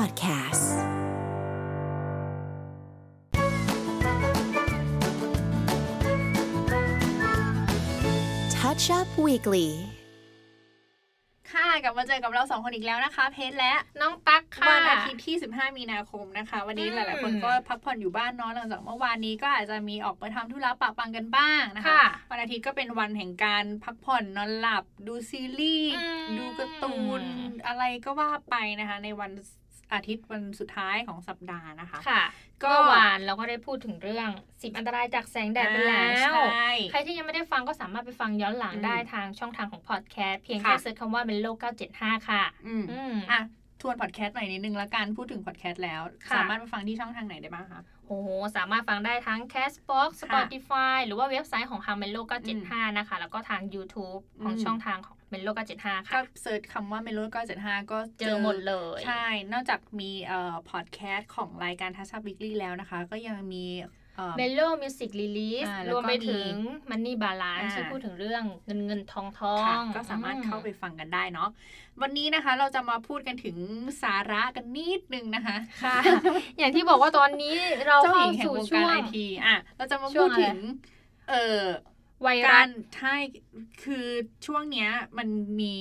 Podcasts Touch Up Weekly ค่ะกลับมาเจอกับเราสองคนอีกแล้วนะคะ เพชรและน้องตั๊กค่ะวันอาทิตย์ที่ 15 มีนาคมนะคะ วันนี้อืมหลาย ๆ คนก็พักผ่อนอยู่บ้านเนาะหลังจากเมื่อวานนี้ก็อาจจะมีออกไปทำธุระปะปังกันบ้างนะคะค่ะวันอาทิตย์ก็เป็นวันแห่งการพักผ่อนนอนหลับ ดูซีรีส์อืมดูการ์ตูนอะไรก็ว่าไปนะคะ ในวัน อาทิตย์วันสุดท้ายของสัปดาห์นะคะ ค่ะ ก็ก็วานเราก็ได้พูดถึงเรื่อง10อันตรายจากแสงแดดไปแล้วอ่าใช่ใครที่ยังไม่ได้ฟังก็สามารถไปฟังย้อนหลังอืมได้ทางช่องทางของพอดแคสต์เพียงแค่ค่ะ search คำว่า Melo 975 ค่ะอืมอืมอะทวนพอดแคสต์ใหม่นิดนึงละกัน พูดถึงพอดแคสต์แล้วค่ะสามารถไปฟังที่ช่องทางไหนได้บ้างคะ โอ้โห สามารถฟังได้ทั้ง Castbox ค่ะ Spotify หรือว่าเว็บไซต์ของ h a m e l o 975 นะคะ แล้วก็ทาง YouTube ของอืมช่องทางของ Melo 975ก็ค่ะเซิร์ชคำว่าเมโลก็เจ็ดห้าก็เจอหมดเลย ใช่ นอกจากมีเอ่อพอดแคสต์ของรายการทัช p วิกฤตแล้วนะคะ ก็ยังมี เอ่อเมโลมิวสิกรีลิสอ่าแล้วรก็วมไปถึงมีมันนี่บาลานอ่าที่พูดถึงเรื่องเงินเงินทองทอค่ะงก็สามารถอืเข้าไปฟังกันได้เนาะวันนี้นะคะเราจะมาพูดกันถึงสาระกันนิดนึงนะคะค่ะ อย่างที่บอกว่าตอนนี้เราเจ้าหเข้าญิงแห่งสู่วงช่การวไองทีอะเราจะมาช่พูวดงอะไรถึง เอ่อไวรัการสใช่คือช่วงเนี้ยมันมี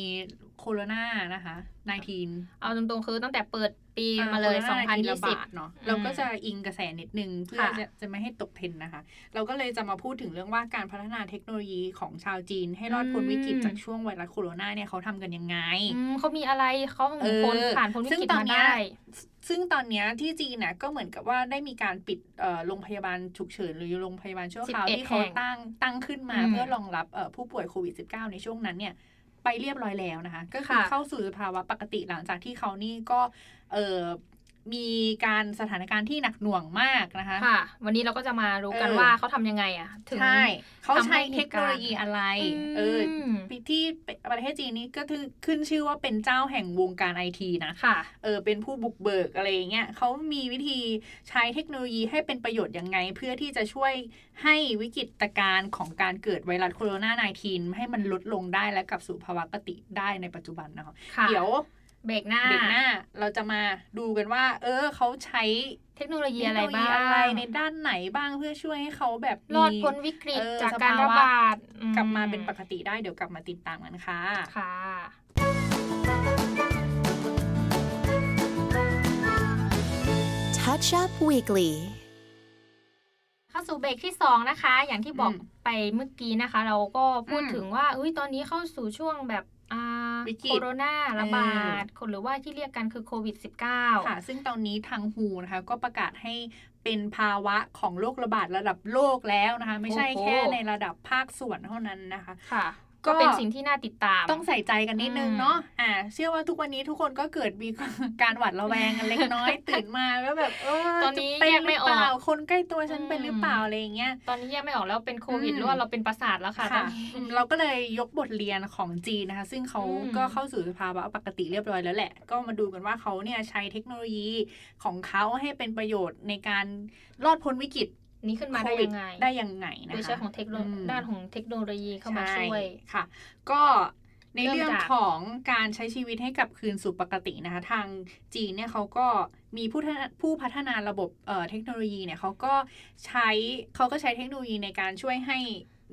โคโรนานะคะ 19 เอาตรงๆคือตั้งแต่เปิดปีมาเลยโคโรนาระบาด2020เนาะอืมเราก็จะอิงกระแสนิดนึงเพื่อค่ะจะจะไม่ให้ตกเทรนด์นะคะ เราก็เลยจะมาพูดถึงเรื่องว่าการพัฒนาเทคโนโลยีของชาวจีน ให้รอดพ้นวิกฤตจากช่วงไวรัสโคโรนาเนี่ยเขาทำกันยังไงอืมเขามีอะไรเขาเออพ้นผ่านพ้นวิซึ่งกฤตตอนมาเนี้ยได้ซึ่งตอนเนี้ยที่จีนน่ะก็เหมือนกับว่าได้มีการปิดเอ่อโรงพยาบาลฉุกเฉินหรือโรงพยาบาลชั่วคราว11ที่เขาแห่งตั้งตั้งขึ้นมาอืมเพื่อรองรับเอ่อผู้ป่วยโควิด -19 ในช่วงนั้นเนี่ยไป เรียบร้อยแล้วนะคะ ก็คือค่ะเข้าสู่สภาวะปกติหลังจากที่เขานี่ก็เออ มีการสถานการณ์ที่หนักหน่วงมากนะคะค่ะ วันนี้เราก็จะมารู้กันเออว่าเขาทำยังไงอะถึงใช่เขาทำให้ใช้เทคโนโลยีอะไรเออมที่ประเทศจีนนี้ก็คือขึ้นชื่อว่าเป็นเจ้าแห่งวงการไอทีนะค่ะเออเป็นผู้บุกเบิกอะไรอย่างเงี้ยเขามีวิธีใช้เทคโนโลยีให้เป็นประโยชน์ยังไง เพื่อที่จะช่วยให้วิกฤตการณ์ของการเกิดไวรัสโคโรนา 19 ให้มันลดลงได้และกลับสู่ภาวะปกติได้ในปัจจุบันนะคะค่ะเดี๋ยว เบรกหน้าเบรกหน้า เราจะมาดูกันว่า เออเขาใช้เทคโนโลยีเทคอะโนไรโลยีบ้างอะไรในด้านไหนบ้างเพื่อช่วยให้เขาแบบมีรอดพ้นวิกฤตเออจากสการภาวะระบาดอืกลับมาเป็นปกติได้เดี๋ยวกลับมาติดตามกันค่ะค่ะ Touch Up Weekly เข้าสู่เบรกที่ 2 นะคะ อย่างที่บอกอืมไปเมื่อกี้นะคะ เราก็พูดอืมถึงว่าอุ้ยตอนนี้เข้าสู่ช่วงแบบอ่า วิกฤตโคโรนาระบาดหรือว่าที่เรียกกันคือโควิด -19 ค่ะ ซึ่งตอนนี้ทางฮูนะคะก็ประกาศให้เป็นภาวะของโรคระบาดระดับโลกแล้วนะคะ ไม่ใช่โอ้โหแค่ในระดับภาคส่วนเท่านั้นนะคะ ค่ะ ก็ก็เป็นสิ่งที่น่าติดตาม ต้องใส่ใจกันนิดนึงอืมเนาะอ่า เชื่อว่าทุกวันนี้ทุกคนก็เกิดมีการหวัดระแวงกันเล็กน้อยตื่นมาแล้วแบบเออตอนนี้จะเป็แยกไม่หรืเปล่าออกคนใกล้ตัวฉันเป็นอืมหรือเปล่าอะไรอย่างเงี้ยตอนนี้แยกไม่ออกแล้วเป็นโควิดอืมหรือว่าเราเป็นประสาทแล้วค่ะตอค่ะนนี้อืมเราก็เลยยกบทเรียนของจีนนะคะ ซึ่งเขาอืมก็เข้าสู่สภาวะปกติเรียบร้อยแล้วแหละ ก็มาดูกันว่าเขาเนี่ยใช้เทคโนโลยีของเขาให้เป็นประโยชน์ในการรอดพ้นวิกฤต นี้ขึ้นมาได้โควิยังไงได้ยังไงนะคะโดยใช้ของเทคโนอืมด้านของเทคโนโลยีเข้ามาช่วยใค่ะ ก็ในเริ่มเรื่องจากของการใช้ชีวิตให้กลับคืนสู่ปกตินะคะ ทางจีนเนี่ยเขาก็มีผู้พัฒนาผู้พัฒนาระบบเอ่อเทคโนโลยีเนี่ยเขาก็ใช้เขาก็ใช้เทคโนโลยีในการช่วยให้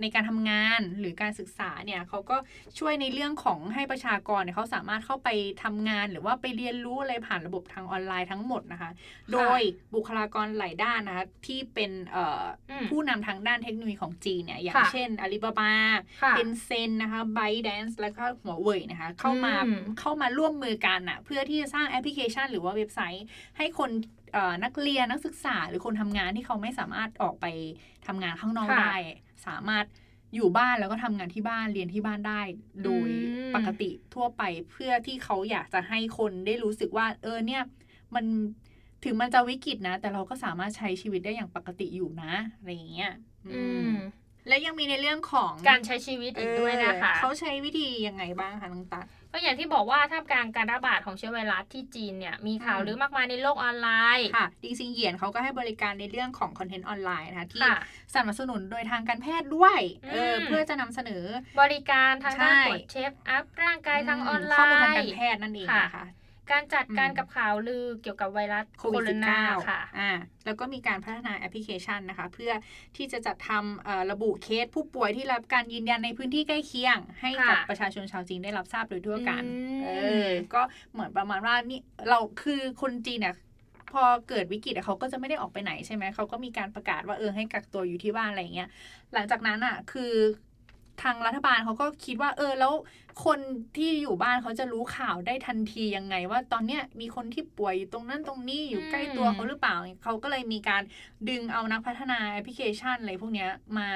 ในการทำงานหรือการศึกษาเนี่ยเขาก็ช่วยในเรื่องของให้ประชากรเนี่ยเขาสามารถเข้าไปทำงาน หรือว่าไปเรียนรู้อะไรผ่านระบบทางออนไลน์ทั้งหมดนะคะ โดยบุคลากรหลายด้านนะคะที่เป็นเอ่ออมผู้นำทางด้านเทคโนโลยีของจีนเนี่ยอย่างค่ะเช่นอาลีบาบาค่ะเทนเซนนะคะไบแดนซ์แล้วก็หัวเว่ยนะคะเข้ามาอืมเข้ามาร่วมมือกันอะเพื่อที่จะสร้างแอปพลิเคชัน หรือว่าเว็บไซต์ให้คนเอ่อนักเรียนนักศึกษา หรือคนทำงานที่เขาไม่สามารถออกไปทำงานข้างนอกค่ะได้ สามารถอยู่บ้านแล้วก็ทำงานที่บ้านเรียนที่บ้านได้ โดยอืมปกติทั่วไปเพื่อที่เขาอยากจะให้คนได้รู้สึกว่า เออเนี่ย มันถึงมันจะวิกฤตนะ แต่เราก็สามารถใช้ชีวิตได้อย่างปกติอยู่นะอะไรอย่างเงี้ย อือืมม และยังมีในเรื่องของการใช้ชีวิตอีกด้วยนะคะเออเขาใช้วิธียังไงบ้างคะน้องตั๊กก็อย่างที่บอกว่าท่ามกลางการระบาดของเชื้อไวรัสที่จีนเนี่ยมีข่าวอืมลือมากมายในโลกออนไลน์ค่ะจริงๆเหยียนเขาก็ให้บริการในเรื่องของคอนเทนต์ออนไลน์นะคะที่ค่ะสนับสนุนโดยทางการแพทย์ด้วยเอออืมเพื่อจะนำเสนอ บริการทางด้านใช่ตรวจเช็คอัพร่างกายทางออนไลข้อมูลทางน์การแพทย์นั่นเองค่ะนะคะ การจัดการอืมกับข่าวลือเกี่ยวกับไวรัสโควิดโรนาค่ะ19อ่าแล้วก็มีการพัฒนาแอปพลิเคชันนะคะ เพื่อที่จะจัดทำเอ่อระบุเคสผู้ป่วยที่รับการยืนยันในพื้นที่ใกล้เคียง ให้กับค่ะประชาชนชาวจีนได้รับทราบโดยทั่วกันอืมเออก็เหมือนประมาณว่านี่เราคือคนจีนเนี่ยพอเกิดวิกฤตอะเขาก็จะไม่ได้ออกไปไหนใช่ไหม เขาก็มีการประกาศว่าเออให้กักตัวอยู่ที่บ้านอะไรอย่างเงี้ย หลังจากนั้นอะ คือ ทางรัฐบาลเขาก็คิดว่า เออแล้วคนที่อยู่บ้านเขาจะรู้ข่าวได้ทันทียังไง ว่าตอนเนี้ยมีคนที่ป่วยอยู่ตรงนั้นตรงนี้อยู่ใกล้ตัวเขาหรือเปล่าเขาก็เลยมีการดึงเอานักพัฒนาแอปพลิเคชันอะไรพวกเนี้ยมา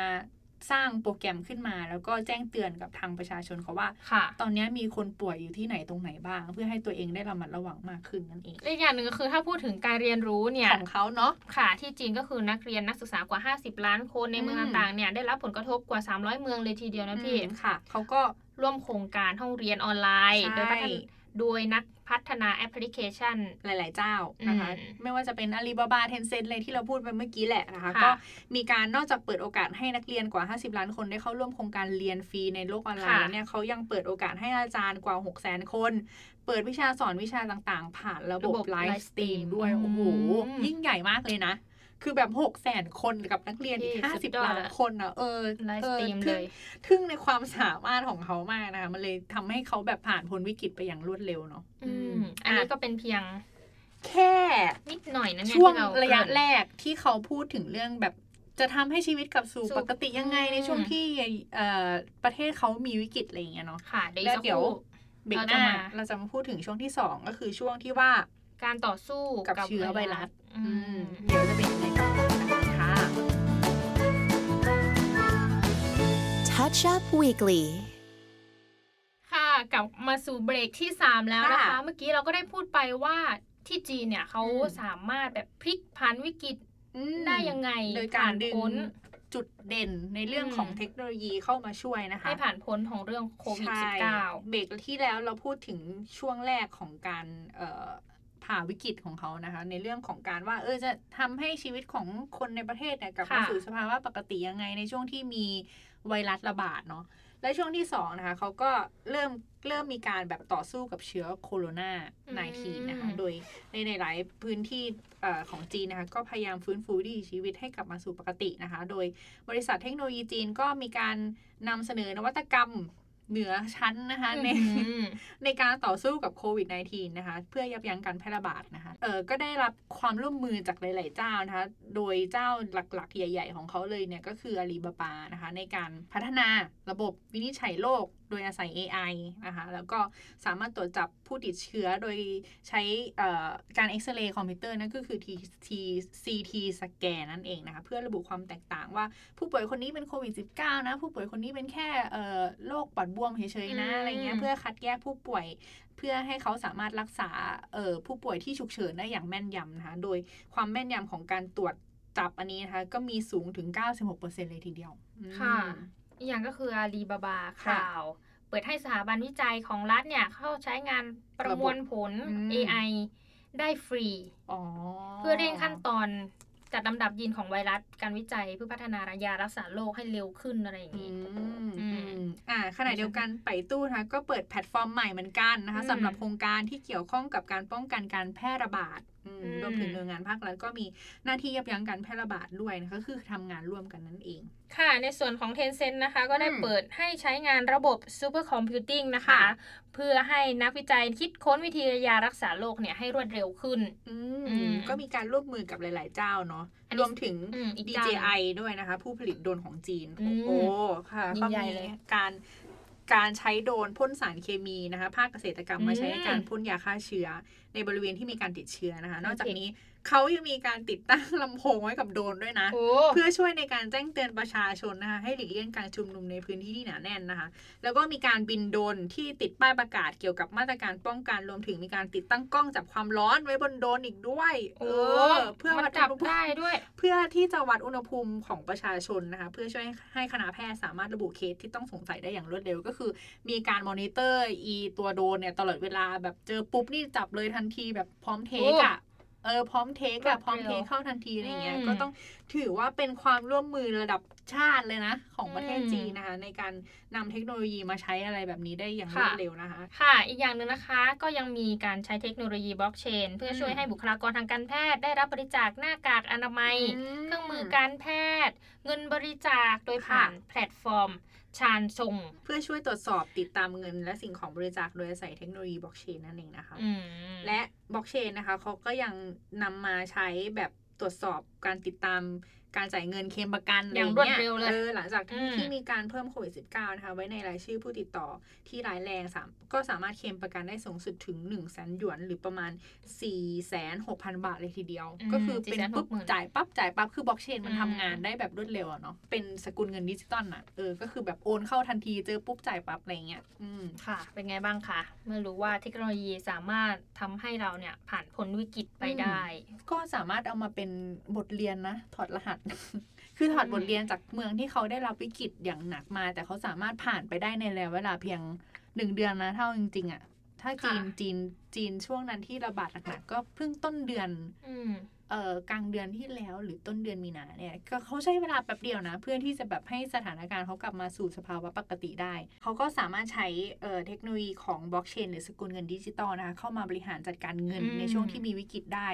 สร้างโปรแกรมขึ้นมา แล้วก็แจ้งเตือนกับทางประชาชนเขาว่าค่ะตอนเนี้ยมีคนป่วยอยู่ที่ไหนตรงไหนบ้าง เพื่อให้ตัวเองได้ระมัดระวังมากขึ้นนั่นเองและอีกอย่างหนึ่งก็คือถ้าพูดถึงการเรียนรู้เนี่ยของเขาเนาะค่ะ ที่จีนก็คือนักเรียนนักศึกษากว่า 50 ล้านคนในเมืองอืมต่างๆเนี่ยได้รับผลกระทบกว่า 300 เมืองเลยทีเดียวนะพี่อืมค่ะ เขาก็ร่วมโครงการห้องเรียนออนไลน์ใช่โดยพัฒน โดยนักพัฒนาแอปพลิเคชันหลาย ๆ เจ้านะคะอืมไม่ว่าจะเป็นอาลีบาบา Tencent อะไรที่เราพูดไปเมื่อกี้แหละนะคะค่ะก็มีการนอกจากเปิดโอกาสให้นักเรียนกว่า 50 ล้านคนได้เข้าร่วมโครงการเรียนฟรีในโลกออนไลน์แล้วเนี่ยเขายังเปิดโอกาสให้อาจารย์กว่า 6 0 0 0 0 0 คน เปิดวิชาสอนวิชาต่าง ๆ ผ่านระบบ live stream ด้วย โอ้โห ยิ่งใหญ่มากเลยนะ คือแบบ6 0 0 0 0 0คนกับนักเรียนอีกที่สุดยอด50ล้านอะคนอะเออไลฟ์อสอตรีมทึ่เลงยทึ่งในความสามารถของเขามากนะคะมันเลยทำให้เขาแบบผ่านพ้นวิกฤตไปอย่างรวดเร็วเนาะอืมอันนี้ก็เป็นเพียงแค่นิดหน่อยนะเนี่ยช่วงที่เระยะเกริ่นแรกที่เขาพูดถึงเรื่องแบบจะทำให้ชีวิตกลับสู่สู่ปกติยังไงในช่วงอืมที่เอ่อประเทศเขามีวิกฤตอะไรอย่างเงี้ยเนาะค่ะเดี๋ยวแล้อีกวสักเดี๋คยวรู่เบรกเราหจะน้ามาเราจะมาพูดถึงช่วงที่สองก็คือช่วงที่ว่าการต่อสู้กับเชื้อไวรัสอือืมม เดี๋ยวจะเป็นยังไงกันนะคะ Touch Up Weekly ค่ะกลับมาสู่เบรกที่ 3 แล้วนะคะ เมื่อกี้เราก็ได้พูดไปว่าที่จีนเนี่ยเขาสามารถแบบพลิกผันวิกฤตอืมได้ยังไง โดยการผ่านดึงพ้นจุดเด่นในเรื่องอืมของเทคโนโลยีเข้ามาช่วยนะคะ ให้ผ่านพ้นของเรื่องโควิดใช่ -19 เบรกที่แล้วเราพูดถึงช่วงแรกของการเอ่อ ผ่าวิกฤตของเขานะคะ ในเรื่องของการว่า เออจะทำให้ชีวิตของคนในประเทศเนี่ยกลับมาค่ะสู่สภาวะปกติยังไงในช่วงที่มีไวรัสระบาดเนาะและช่วงที่สองนะคะเขาก็เริ่มเริ่มมีการแบบต่อสู้กับเชื้อโคโรนา19นะคะ โดยในในหลายพื้นที่เอ่อของจีนนะคะ ก็พยายามฟื้นฟูวิถีชีวิตให้กลับมาสู่ปกตินะคะ โดยบริษัทเทคโนโลยีจีนก็มีการนำเสนอนวัตกรรม เหนือชั้นนะคะในอืมในการต่อสู้กับโควิด -19 นะคะ เพื่อยับยั้งการแพร่ระบาดนะคะเออก็ได้รับความร่วมมือจากหลาย ๆ เจ้านะคะ โดยเจ้าหลัก ๆ ใหญ่ ๆ ของเขาเลยเนี่ยก็คืออาลีบาบานะคะ ในการพัฒนาระบบวินิจฉัยโรค โดยอาศัย AI นะคะแล้วก็สามารถตรวจจับผู้ติดเชื้อโดยใช้เอ่อการเอ็กซเรย์คอมพิวเตอร์นั่นก็คือ T T CT สแกนนั่นเองนะคะเพื่อระบุความแตกต่างว่าผู้ป่วยคนนี้เป็นโควิด -19 นะ ผู้ป่วยคนนี้เป็นแค่เอ่อโรคปอดบวมเฉยๆนะอืมอะไรเงี้ยเพื่อคัดแยกผู้ป่วยเพื่อให้เขาสามารถรักษาเอ่อผู้ป่วยที่ฉุกเฉินได้อย่างแม่นยำนะคะ โดยความแม่นยำของการตรวจจับอันนี้นะคะ ก็มีสูงถึง 96%เลยทีเดียวอืมค่ะ อีกอย่างก็คืออาลีบาบาค่ะข่าว เปิดให้สถาบันวิจัยของรัฐเนี่ย เข้าใช้งานประมวลผลอืม AI ได้ฟรีอ๋อเพื่อเร่งขั้นตอนจัดลำดับยีนของไวรัสการวิจัยเพื่อพัฒนายารักษาโรคให้เร็วขึ้นอะไรอย่างอืนี้มอือืมมอ่าขณะเดียวกันไปตู้นะคะก็เปิดแพลตฟอร์มใหม่เหมือนกันนะคะอืมสำหรับโครงการที่เกี่ยวข้องกับการป้องกันการแพร่ระบาดอืมอืม รวมถึงหน่วยงานภาครัฐก็มีหน้าที่ยับยั้งการแพร่ระบาดด้วยนะคะก็คือทำงานร่วมกันนั่นเอง ค่ะ ในส่วนของ Tencent นะคะ ก็ได้อืมเปิดให้ใช้งานระบบ Super Computing นะคะค่ะเพื่อให้นักวิจัยคิดค้นวิธียารักษาโรคเนี่ยให้รวดเร็วขึ้นอือืมมก็มีการร่วมมือกับหลาย ๆ เจ้าเนาะอันนี้รวมถึงอืมอีกเจ้า DJI ด้วยนะคะ ผู้ผลิตโดรนของจีนอืมโอ้ค่ะยิ่ก็งใหญ่มีเลยการ การใช้โดรนพ่นสารเคมีนะคะ ภาคเกษตรกรรมมาใช้ในการอืมพ่นยาฆ่าเชื้อ ในบริเวณที่มีการติดเชื้อนะคะ นอกจากโอเคนี้ เขายังมีการติดตั้งลำโพงไว้กับโดรนด้วยนะโอ้เพื่อช่วยในการแจ้งเตือนประชาชนนะคะ ให้หลีกเลี่ยงการชุมนุมในพื้นที่ที่หนาแน่นนะคะ แล้วก็มีการบินโดรนที่ติดป้ายประกาศเกี่ยวกับมาตรการป้องกันรวมถึงมีการติดตั้งกล้องจับความร้อนไว้บนโดรนอีกด้วย เอโอ้อเพื่อมันวัดจับอุณหภูมิได้ด้วย เพื่อที่จะวัดอุณหภูมิของประชาชนนะคะ เพื่อช่วยให้คณะแพทย์สามารถระบุเคสที่ต้องสงสัยได้อย่างรวดเร็วก็คือ มีการมอนิเตอร์อีตัวโดรนเนี่ยตลอดเวลาแบบเจอปุ๊บนี่จับเลยทันทีแบบพร้อม take อะ เออพร้อม take อะรวดเร็วพร้อม take เข้าทันทีอะไรเงี้ยอืมก็ต้องถือว่าเป็นความร่วมมือระดับชาติเลยนะ ของประเทศอืมจีนนะคะ ในการนำเทคโนโลยีมาใช้อะไรแบบนี้ได้อย่างค่ะรวดเร็วนะคะ ค่ะ อีกอย่างหนึ่งนะคะ ก็ยังมีการใช้เทคโนโลยีบล็อกเชนเพื่อช่วยอืมให้บุคลากรทางการแพทย์ได้รับบริจาคหน้ากากอนามัย เครื่องมือการแพทย์ เงินบริจาคโดยผ่านค่ะแพลตฟอร์ม ชานชง เพื่อช่วยตรวจสอบติดตามเงิน และสิ่งของบริจาคโดยอาศัยเทคโนโลยีบล็อกเชนนั่นเองนะคะอืมและบล็อกเชนนะคะเขาก็ยังนำมาใช้แบบตรวจสอบการติดตาม การจ่ายเงินเคลมประกันอย่างะรวดไงี้เร็วเลยออหลังจากที่อืมที่มีการเพิ่มโควิด -19 นะคะไว้ในรายชื่อผู้ติดต่อที่ร้ายแรงสามก็สามารถเคลมประกันได้สูงสุดถึง1นึ่งแสนหยวน หรือประมาณ4ี่แสนหกพันบาทเลยทีเดียวอืมก็คือเป็น460,000ปุ๊บจ่ายปั๊บจ่ายปั๊บคือบล็อกเชนมันอืมทำงานได้แบบรวดเร็วอะเนาะเป็นสกุลเงินดิจิตอลอะเออก็คือแบบโอนเข้าทันทีเจอปุ๊บจ่ายปั๊บอะไรเงี้ยอืมค่ะ เป็นไงบ้างคะเมื่อรู้ว่าเทคโนโลยีสามารถทำให้เราเนี่ยผ่านพ้นวิกฤตไปได้ ก็สามารถเอามาเป็นบทเรียนนะถอดรหัสคือถอดอืมบทเรียนจากเมืองที่เขาได้รับวิกฤตอย่างหนักมา แต่เขาสามารถผ่านไปได้ในระยะเวลาเพียงหนึ่งเดือนนะเท่าจริงๆอะ่ะ ถ้าจีนจีนจีนช่วงนั้นที่ระบาดหนักๆก็เพิ่งต้นเดือนอืมเอ่อกลางเดือนที่แล้วหรือต้นเดือนมีนาเนี่ยก็เขาใช้เวลาแป๊บเดียวนะ เพื่อที่จะแบบให้สถานการณ์เขากลับมาสู่สภาวะปกติได้ เขาก็สามารถใช้เอ่อเทคโนโลยีของบล็อกเชนหรือสกุลเงินดิจิตอลนะคะเข้ามาบริหารจัดการเงินอืมในช่วงที่มีวิกฤตได้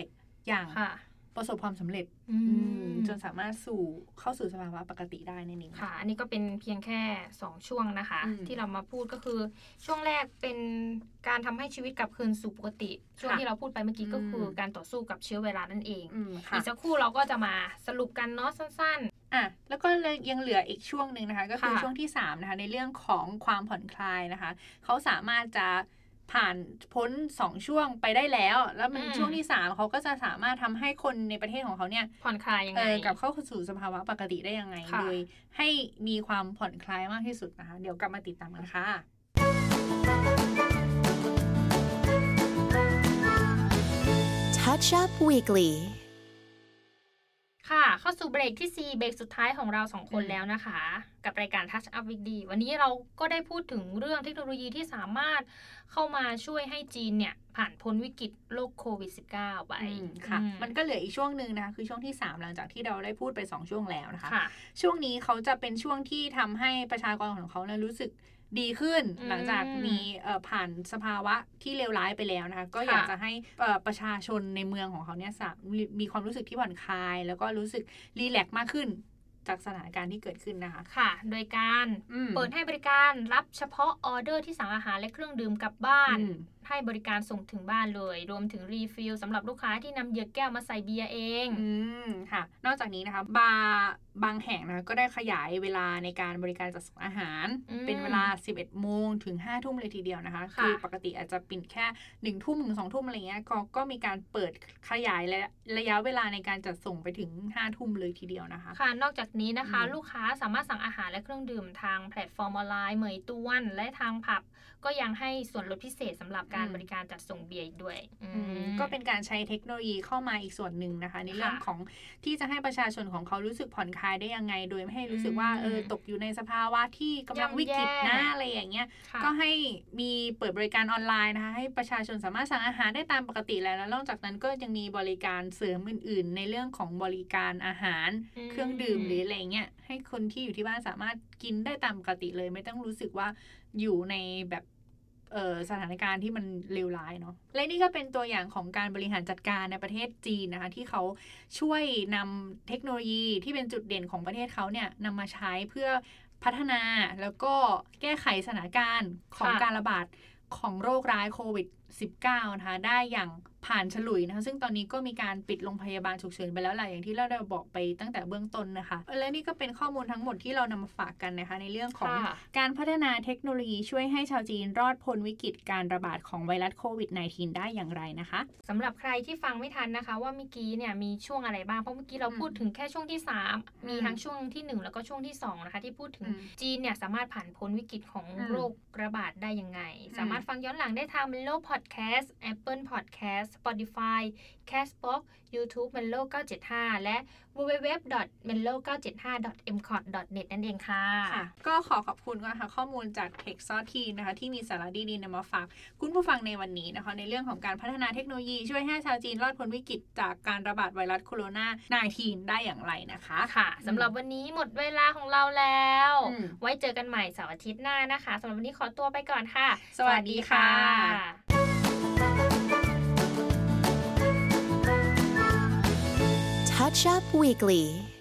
อย่างค่ะ ประสบความสำเร็จอือืมมจนสามารถสู่เข้าสู่สภาวะปกติได้นั่นเองค่ะ อันนี้ก็เป็นเพียงแค่ 2 ช่วงนะคะอืมที่เรามาพูดก็คือ ช่วงแรกเป็นการทำให้ชีวิตกลับคืนสู่ปกติ ช่วงค่ะที่เราพูดไปเมื่อกี้ก็คืออมการต่อสู้กับเชื้อไวรัสนั่นเองอืมค่ะอีกสักครู่เราก็จะมาสรุปกันเนาะสั้นอะแล้วก็เลยยังเหลืออีกช่วงหนึ่งนะคะ ก็คือค่ะช่วงที่3นะคะในเรื่องของความผ่อนคลายนะคะเขาสามารถจะ ผ่านพ้น2ช่วงไปได้แล้ว แล้วมันอืมช่วงที่3เขาก็จะสามารถทำให้คนในประเทศของเขาเนี่ยๆผ่อนคลายยังเอไงอกลับเข้าสู่สภาวะปกติได้ยังไงค่ะโดยให้มีความผ่อนคลายมากที่สุดนะคะ เดี๋ยวกลับมาติดตามกันค่ะ Touch Up Weekly ค่ะ เข้าสู่เบรกที่ 4 เบรกสุดท้ายของเราสองคนอืมแล้วนะคะ กับรายการ Touch Up Weekly วันนี้เราก็ได้พูดถึงเรื่องเทคโนโลยีที่สามารถเข้ามาช่วยให้จีนเนี่ย ผ่านพ้นวิกฤตโรคโควิด -19 ไปอืมค่ะอืมันก็เหลืออีกช่วงหนึ่งนะคะคือช่วงที่ 3 หลังจากที่เราได้พูดไป 2 ช่วงแล้วนะคะค่ะช่วงนี้เขาจะเป็นช่วงที่ทำให้ประชากรของเขาเนี่ยรู้สึก ดีขึ้นอืมหลังจากมีเอ่อผ่านสภาวะที่เลวร้ายไปแล้วนะคะ ก็อยากค่ะจะให้เอ่อประชาชนในเมืองของเขาเนี่ยสามีมีความรู้สึกที่ผ่อนคลาย แล้วก็รู้สึก relax มากขึ้นจากสถานการณ์ที่เกิดขึ้นนะคะ ค่ะ โดยการอืมเปิดให้บริการรับเฉพาะออเดอร์ที่สั่งอาหารและเครื่องดื่มกลับบ้านอืม ให้บริการส่งถึงบ้านเลย รวมถึง refill สำหรับลูกค้าที่นำเหยือกแก้วมาใส่เบียร์เอง อืมค่ะ นอกจากนี้นะคะบาร์บางแห่งนะคะก็ได้ขยายเวลาในการบริการจัดส่งอาหารอืมเป็นเวลา 11 โมงถึง 5 ทุ่มเลยทีเดียวนะคะค่ะอปกติอาจจะปิดแค่ 1 ทุ่มถึง 2 ทุ่มอะไรเงี้ยก็ก็มีการเปิดขยายระยะระยะเวลาในการจัดส่งไปถึง 5 ทุ่มเลยทีเดียวนะคะค่ะนอกจากนี้นะคะอืมลูกค้าสามารถสั่งอาหารและเครื่องดื่มทางแพลตฟอร์มออนไลน์เหมยต้วนและทางผับ ก็ยังให้ส่วนลดพิเศษสำหรับการบริการจัดส่งเบียร์อีกด้วยอือืมมก็เป็นการใช้เทคโนโลยีเข้ามาอีกส่วนหนึ่งนะคะ ในเรื่องค่ะของที่จะให้ประชาชนของเขารู้สึกผ่อนคลายได้ยังไง โดยไม่ให้รู้สึกว่าอืมเออตกอยู่ในสภาวะที่กำลังวิกฤตย่ำแย่นะอะไรอย่างเงี้ยค่ะก็ให้มีเปิดบริการออนไลน์นะคะ ให้ประชาชนสามารถสั่งอาหารได้ตามปกติแล้วแล้วนอกจากนั้นก็ยังมีบริการเสริมอื่น ๆ ในเรื่องของบริการอาหารอืมเครื่องดื่มหรืออะไรเงี้ยให้คนที่อยู่ที่บ้านสามารถกินได้ตามปกติเลย ไม่ต้องรู้สึกว่าอยู่ในแบบเอ่อ สถานการณ์ที่มันเลวร้ายเนาะและนี่ก็เป็นตัวอย่างของการบริหารจัดการในประเทศจีนนะคะที่เขาช่วยนำเทคโนโลยีที่เป็นจุดเด่นของประเทศเขาเนี่ยนำมาใช้เพื่อพัฒนาแล้วก็แก้ไขสถานการณ์ของค่ะการระบาดของโรคร้ายโควิด -19 นะคะได้อย่างผ่านฉลุยนะคะซึ่งตอนนี้ก็มีการปิดโรงพยาบาลฉุกเฉินไปแล้วแหละอย่างที่เราได้บอกไปตั้งแต่เบื้องต้นนะคะ และนี่ก็เป็นข้อมูลทั้งหมดที่เรานำมาฝากกันนะคะ ในเรื่องของค่ะการพัฒนาเทคโนโลยีช่วยให้ชาวจีนรอดพ้นวิกฤตการระบาดของไวรัสโควิด -19 ได้อย่างไรนะคะสำหรับใครที่ฟังไม่ทันนะคะ ว่าเมื่อกี้เนี่ยมีช่วงอะไรบ้างเพราะเมื่อกี้เราอืมพูดถึงแค่ช่วงที่ 3 มีอืมทั้งช่วงที่ 1 แล้วก็ช่วงที่2นะคะที่พูดถึงอืมจีนเนี่ยสามารถผ่านพ้นวิกฤตของอืมโรคระบาดได้ยังไง สามารถารถฟังย้อนหลังได้ทาง Melo Podcast Apple Podcast Spotify Castbox YouTube Melo 975 และ www.melo975.mcot.net นั่นเองค่ะค่ะ ก็ขอขอบคุณนะคะข้อมูลจาก t e c h s o t ทีนะคะ ที่มีสาระดีๆนำมาฝากคุณผู้ฟังในวันนี้นะคะ ในเรื่องของการพัฒนาเทคโนโลยีช่วยให้ชาวจีนรอดพ้นวิกฤตจากการระบาดไวรัสโคโรนา19ได้อย่างไรนะคะค่ะสำหรับวันนี้หมดเวลาของเราแล้วอืมไว้เจอกันใหม่เสาร์อาทิตย์หน้านะคะสำหรับวันนี้ขอตัวไปก่อนค่ะ สวัสดีค่ะ Touch Up Weekly.